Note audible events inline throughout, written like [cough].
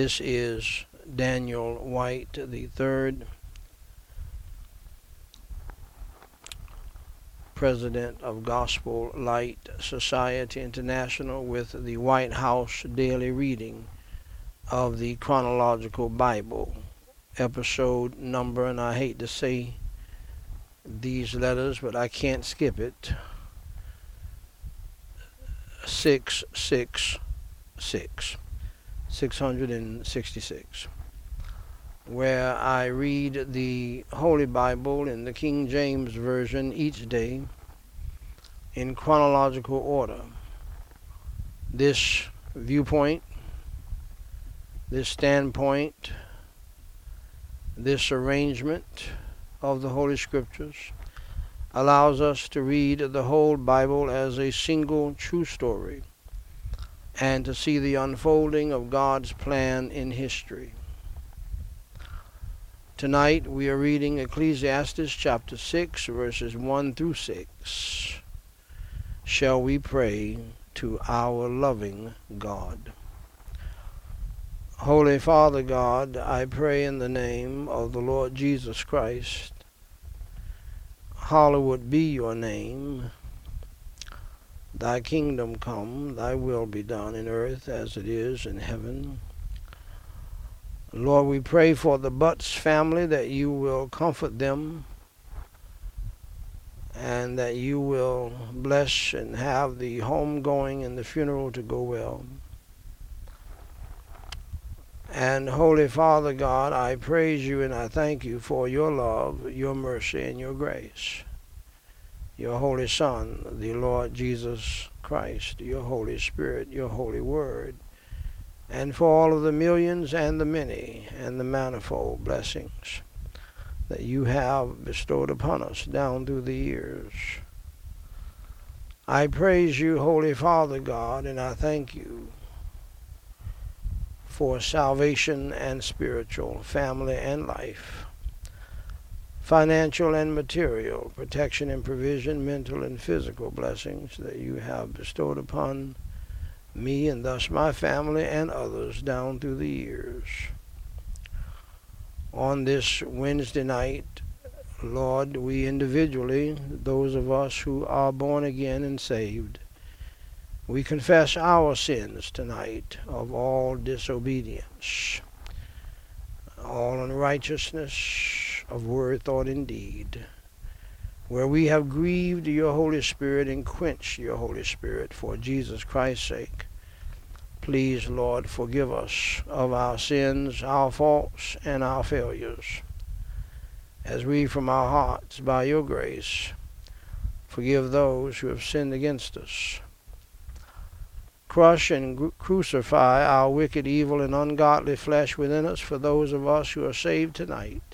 This is Daniel White the third, president of Gospel Light Society International, with the White House Daily Reading of the Chronological Bible, episode number, and I hate to say these letters, but I can't skip it. 666. 666. Where I read the Holy Bible in the King James Version each day in chronological order. This viewpoint, this standpoint, this arrangement of the Holy Scriptures allows us to read the whole Bible as a single true story and to see the unfolding of God's plan in history. Tonight we are reading Ecclesiastes chapter 6, verses 1 through 6. Shall we pray to our loving God? Holy Father God, I pray in the name of the Lord Jesus Christ. Hallowed be your name. Thy kingdom come, thy will be done in earth as it is in heaven. Lord, we pray for the Butts family that you will comfort them and that you will bless and have the homegoing and the funeral to go well. And Holy Father God, I praise you and I thank you for your love, your mercy, and your grace. Your Holy Son, the Lord Jesus Christ, your Holy Spirit, your Holy Word, and for all of the millions and the many and the manifold blessings that you have bestowed upon us down through the years. I praise you, Holy Father God, and I thank you for salvation and spiritual, family and life, financial and material, protection and provision, mental and physical blessings that you have bestowed upon me and thus my family and others down through the years. On this Wednesday night, Lord, we individually, those of us who are born again and saved, we confess our sins tonight of all disobedience, all unrighteousness of word, thought, and deed, where we have grieved your Holy Spirit and quenched your Holy Spirit for Jesus Christ's sake. Please, Lord, forgive us of our sins, our faults, and our failures, as we from our hearts, by your grace, forgive those who have sinned against us crush and crucify our wicked, evil, and ungodly flesh within us for those of us who are saved tonight.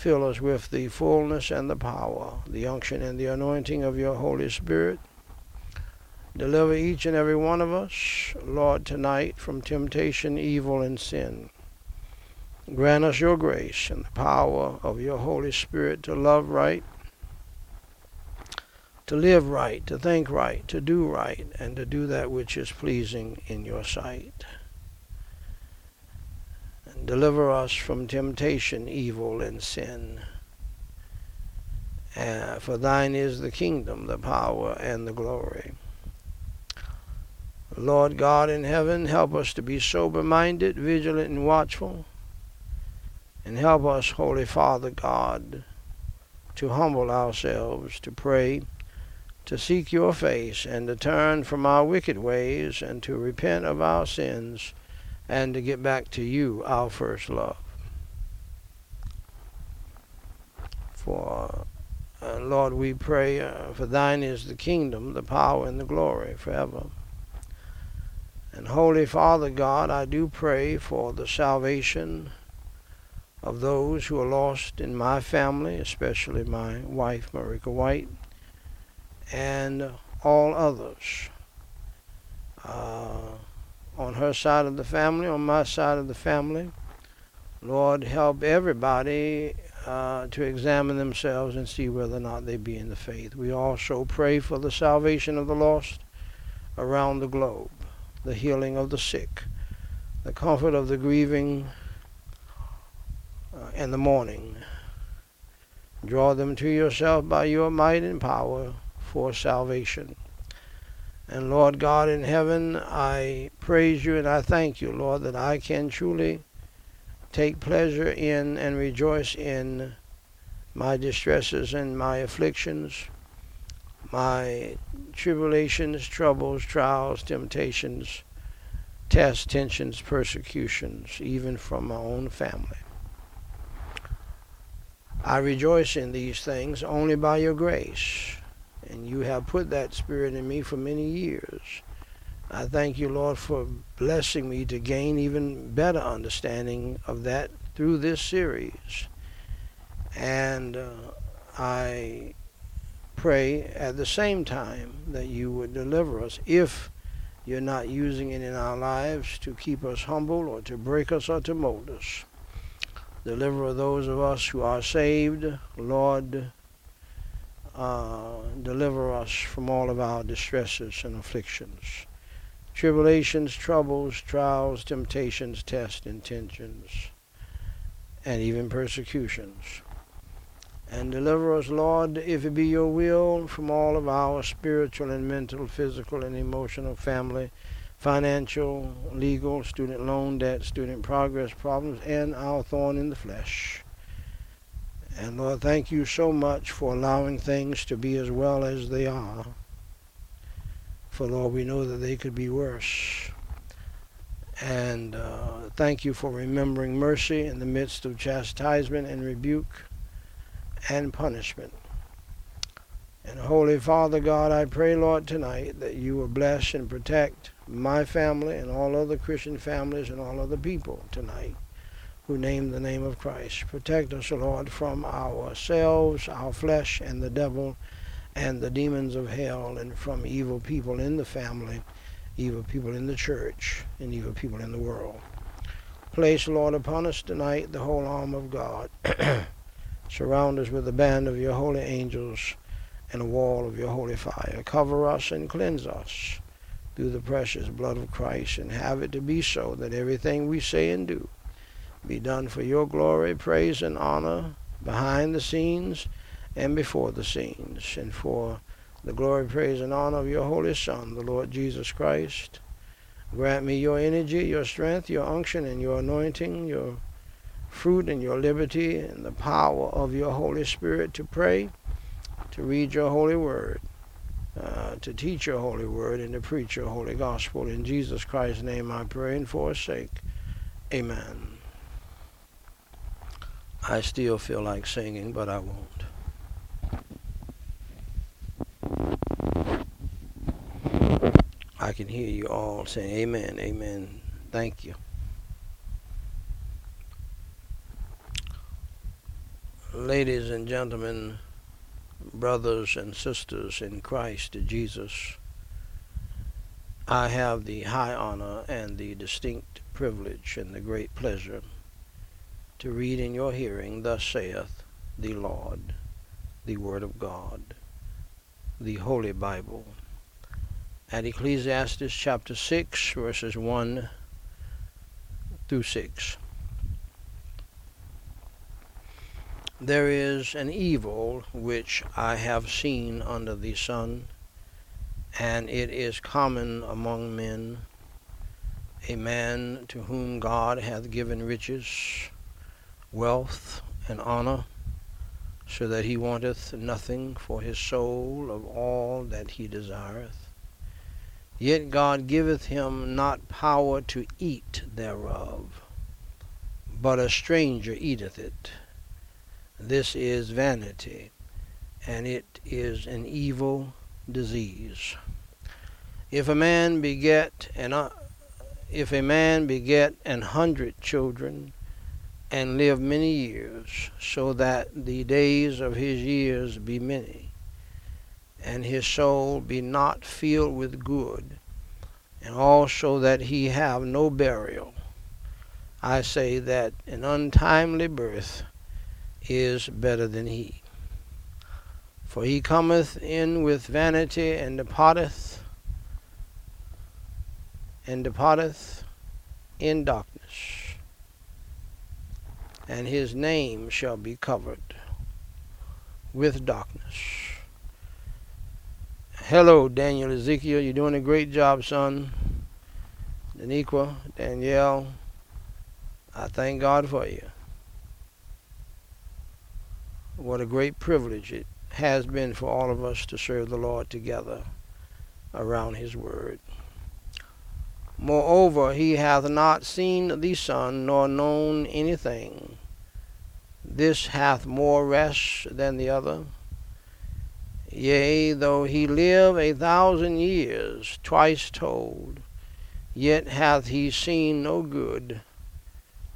Fill us with the fullness and the power, the unction and the anointing of your Holy Spirit. Deliver each and every one of us, Lord, tonight from temptation, evil, and sin. Grant us your grace and the power of your Holy Spirit to love right, to live right, to think right, to do right, and to do that which is pleasing in your sight. Deliver us from temptation, evil, and sin. Uh, for thine is the kingdom, the power, and the glory. Lord God in heaven, help us to be sober minded, vigilant, and watchful. And help us, Holy Father God, to humble ourselves, to pray to seek your face and to turn from our wicked ways and to repent of our sins and to get back to you, our first love. For, uh, Lord, we pray, uh, for thine is the kingdom, the power, and the glory forever. And Holy Father God, I do pray for the salvation of those who are lost in my family, especially my wife, Marika White and all others. Uh, on her side of the family, on my side of the family. Lord, help everybody uh, to examine themselves and see whether or not they be in the faith. We also pray for the salvation of the lost around the globe, the healing of the sick, the comfort of the grieving uh, and the mourning. Draw them to yourself by your might and power for salvation. And Lord God in heaven, I praise you and I thank you, Lord, that I can truly take pleasure in and rejoice in my distresses and my afflictions, my tribulations, troubles, trials, temptations, tests, tensions, persecutions, even from my own family. I rejoice in these things only by your grace and you have put that spirit in me for many years. I thank you, Lord, for blessing me to gain even better understanding of that through this series. And uh, I pray at the same time that you would deliver us if you're not using it in our lives to keep us humble or to break us or to mold us. Deliver those of us who are saved, Lord uh, deliver us from all of our distresses and afflictions, tribulations, troubles, trials, temptations, tests, intentions, and even persecutions. And deliver us, Lord, if it be your will, from all of our spiritual and mental, physical and emotional, family, financial, legal, student loan debt, student progress problems, and our thorn in the flesh. And Lord, thank you so much for allowing things to be as well as they are. For Lord, we know that they could be worse. And uh, thank you for remembering mercy in the midst of chastisement and rebuke and punishment. And Holy Father God, I pray, Lord, tonight that you will bless and protect my family and all other Christian families and all other people tonight who name the name of Christ. Protect us, Lord, from ourselves, our flesh, and the devil, and the demons of hell, and from evil people in the family, evil people in the church, and evil people in the world. Place, Lord, upon us tonight the whole arm of God. [clears throat] Surround us with a band of your holy angels and a wall of your holy fire. Cover us and cleanse us through the precious blood of Christ, and have it to be so that everything we say and do be done for your glory, praise, and honor behind the scenes and before the scenes, and for the glory, praise, and honor of your Holy Son, the Lord Jesus Christ. Grant me your energy, your strength, your unction, and your anointing, your fruit and your liberty, and the power of your Holy Spirit to pray, to read your holy word, uh, to teach your holy word, and to preach your holy gospel. In Jesus Christ's name I pray and forsake. Amen. I still feel like singing, but I won't. I can hear you all saying, Amen, Amen. Thank you. Ladies and gentlemen, brothers and sisters in Christ Jesus, I have the high honor and the distinct privilege and the great pleasure to read in your hearing, Thus saith the Lord, the Word of God, the Holy Bible. At Ecclesiastes chapter 6, verses 1 through 6. There is an evil which I have seen under the sun, and it is common among men, a man to whom God hath given riches wealth, and honor, so that he wanteth nothing for his soul of all that he desireth. Yet God giveth him not power to eat thereof, but a stranger eateth it. This is vanity, and it is an evil disease. If a man beget an uh, if a man beget an hundred children, and live many years, so that the days of his years be many, and his soul be not filled with good, and also that he have no burial. I say that an untimely birth is better than he. For he cometh in with vanity and departeth, and departeth in darkness, and his name shall be covered with darkness. Hello, Daniel Ezekiel. You're doing a great job, son. Daniqua, Danielle, I thank God for you. What a great privilege it has been for all of us to serve the Lord together around his word. Moreover, he hath not seen the Son, nor known anything. This hath more rest than the other. Yea, though he live a thousand years, twice told, yet hath he seen no good.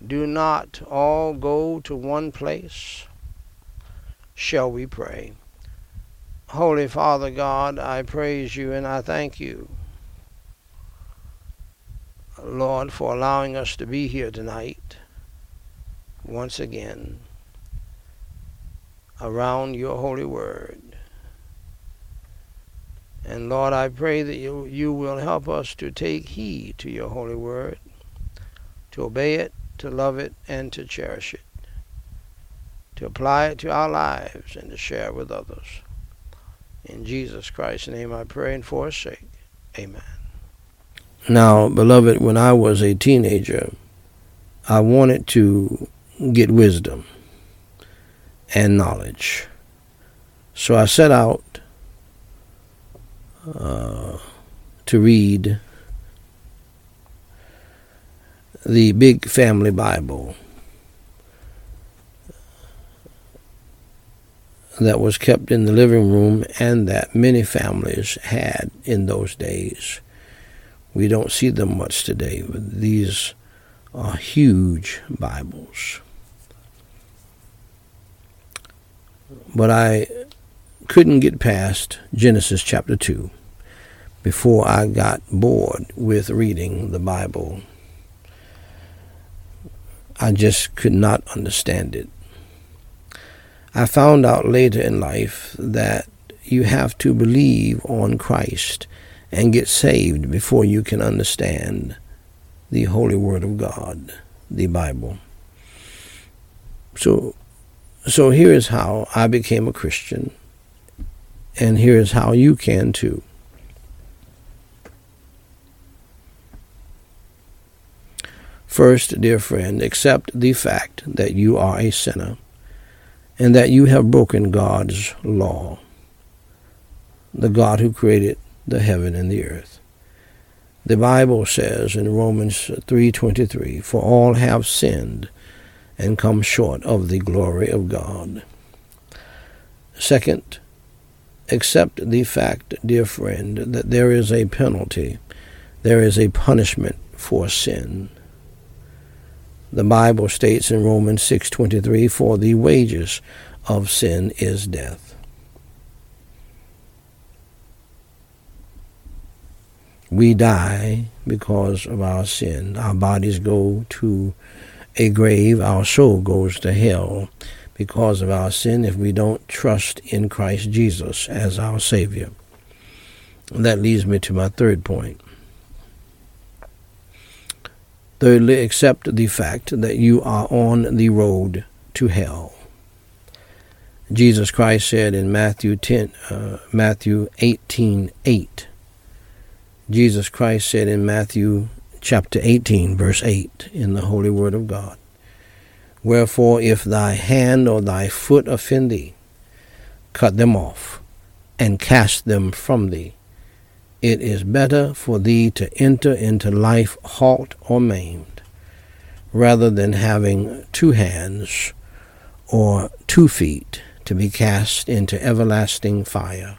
Do not all go to one place? Shall we pray? Holy Father God, I praise you and I thank you Lord, for allowing us to be here tonight once again around your holy word. And Lord, I pray that you, you will help us to take heed to your holy word, to obey it, to love it, and to cherish it, to apply it to our lives and to share it with others. In Jesus Christ's name I pray and for his sake. Amen. Now, beloved, when I was a teenager, I wanted to get wisdom and knowledge. So I set out uh, to read the Big Family Bible that was kept in the living room and that many families had in those days. We don't see them much today, but these are huge Bibles. But I couldn't get past Genesis chapter 2 before I got bored with reading the Bible. I just could not understand it. I found out later in life that you have to believe on Christ and get saved before you can understand the holy word of God, the Bible. So so here is how I became a Christian and here is how you can too. First, dear friend, accept the fact that you are a sinner and that you have broken God's law, the God who created the heaven and the earth. The Bible says in Romans 3:23, "For all have sinned and come short of the glory of God." Second, accept the fact, dear friend, that there is a penalty, there is a punishment for sin. The Bible states in Romans 6:23, "For the wages of sin is death." we die because of our sin. Our bodies go to a grave, our soul goes to hell because of our sin if we don't trust in Christ Jesus as our Savior. That leads me to my third point. Thirdly, accept the fact that you are on the road to hell. Jesus Christ said in Matthew 10, uh, Matthew 18, 8, Jesus Christ said in Matthew chapter 18, verse 8, in the Holy Word of God, Wherefore, if thy hand or thy foot offend thee, cut them off, and cast them from thee. It is better for thee to enter into life halt or maimed, rather than having two hands or two feet to be cast into everlasting fire.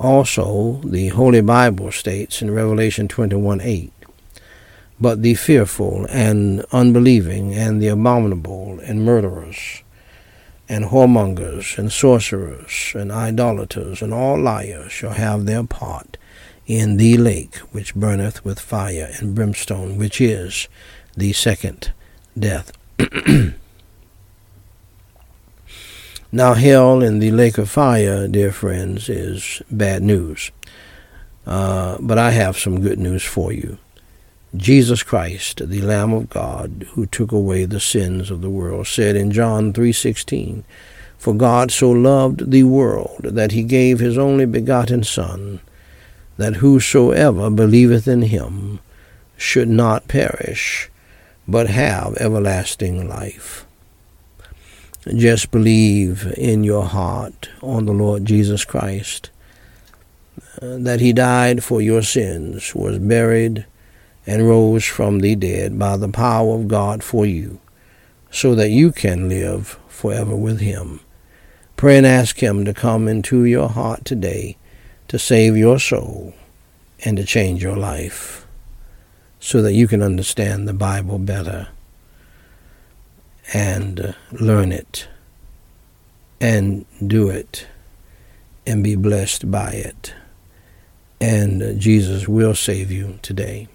Also, the Holy Bible states in Revelation 21 8, But the fearful and unbelieving and the abominable and murderers and whoremongers and sorcerers and idolaters and all liars shall have their part in the lake which burneth with fire and brimstone, which is the second death. [clears throat] Now, hell in the lake of fire, dear friends, is bad news. Uh, but I have some good news for you. Jesus Christ, the Lamb of God, who took away the sins of the world, said in John 3:16, "For God so loved the world that he gave his only begotten Son, that whosoever believeth in him should not perish, but have everlasting life." Just believe in your heart on the Lord Jesus Christ, uh, that he died for your sins, was buried, and rose from the dead by the power of God for you, so that you can live forever with Him. Pray and ask Him to come into your heart today to save your soul and to change your life so that you can understand the Bible better and uh, learn it and do it and be blessed by it. And uh, Jesus will save you today.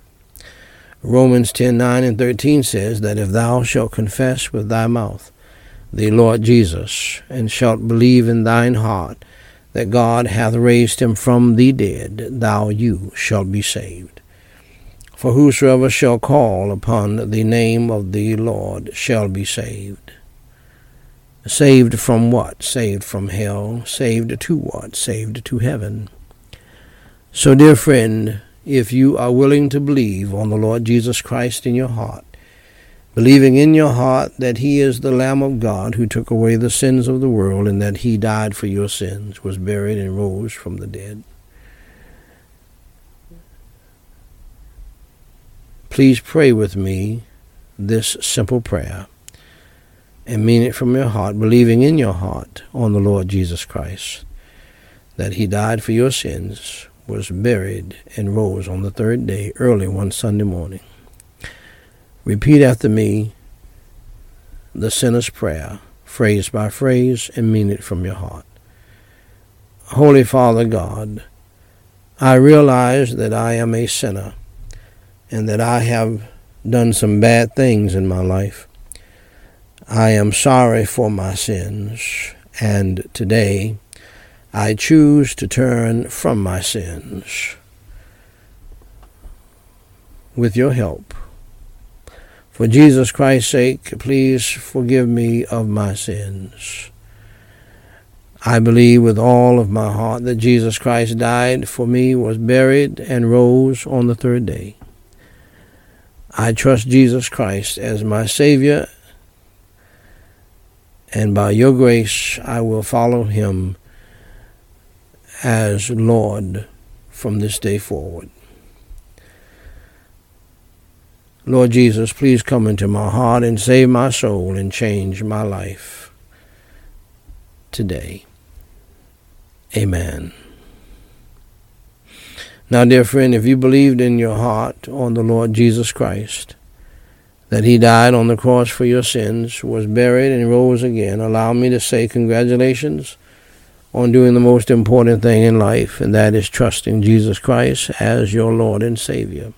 Romans 10 9 and 13 says that if thou shalt confess with thy mouth the Lord Jesus, and shalt believe in thine heart that God hath raised him from the dead, thou you shalt be saved. For whosoever shall call upon the name of the Lord shall be saved. Saved from what? Saved from hell. Saved to what? Saved to heaven. So, dear friend, if you are willing to believe on the Lord Jesus Christ in your heart, believing in your heart that He is the Lamb of God who took away the sins of the world and that He died for your sins, was buried, and rose from the dead. Please pray with me this simple prayer and mean it from your heart, believing in your heart on the Lord Jesus Christ, that He died for your sins, was buried, and rose on the third day early one Sunday morning. Repeat after me the sinner's prayer, phrase by phrase, and mean it from your heart. Holy Father God, I realize that I am a sinner and that I have done some bad things in my life. I am sorry for my sins, and today I choose to turn from my sins with your help. For Jesus Christ's sake, please forgive me of my sins. I believe with all of my heart that Jesus Christ died for me, was buried, and rose on the third day. I trust Jesus Christ as my Savior, and by your grace I will follow him as Lord from this day forward. Lord Jesus, please come into my heart and save my soul and change my life today. Amen. Now, dear friend, if you believed in your heart on the Lord Jesus Christ, that he died on the cross for your sins, was buried, and rose again, allow me to say congratulations on doing the most important thing in life, and that is trusting Jesus Christ as your Lord and Savior.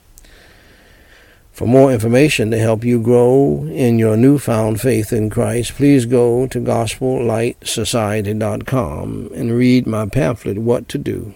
For more information to help you grow in your newfound faith in Christ, please go to gospellightsociety.com and read my pamphlet, What to Do,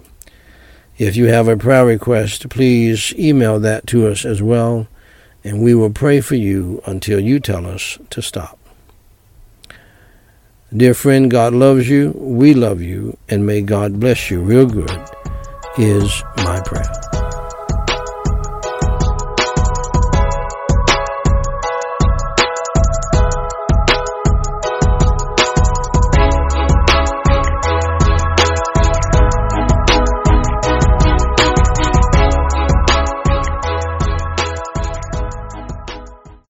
If you have a prayer request, please email that to us as well, and we will pray for you until you tell us to stop. Dear friend, God loves you, we love you, and may God bless you real good, is my prayer.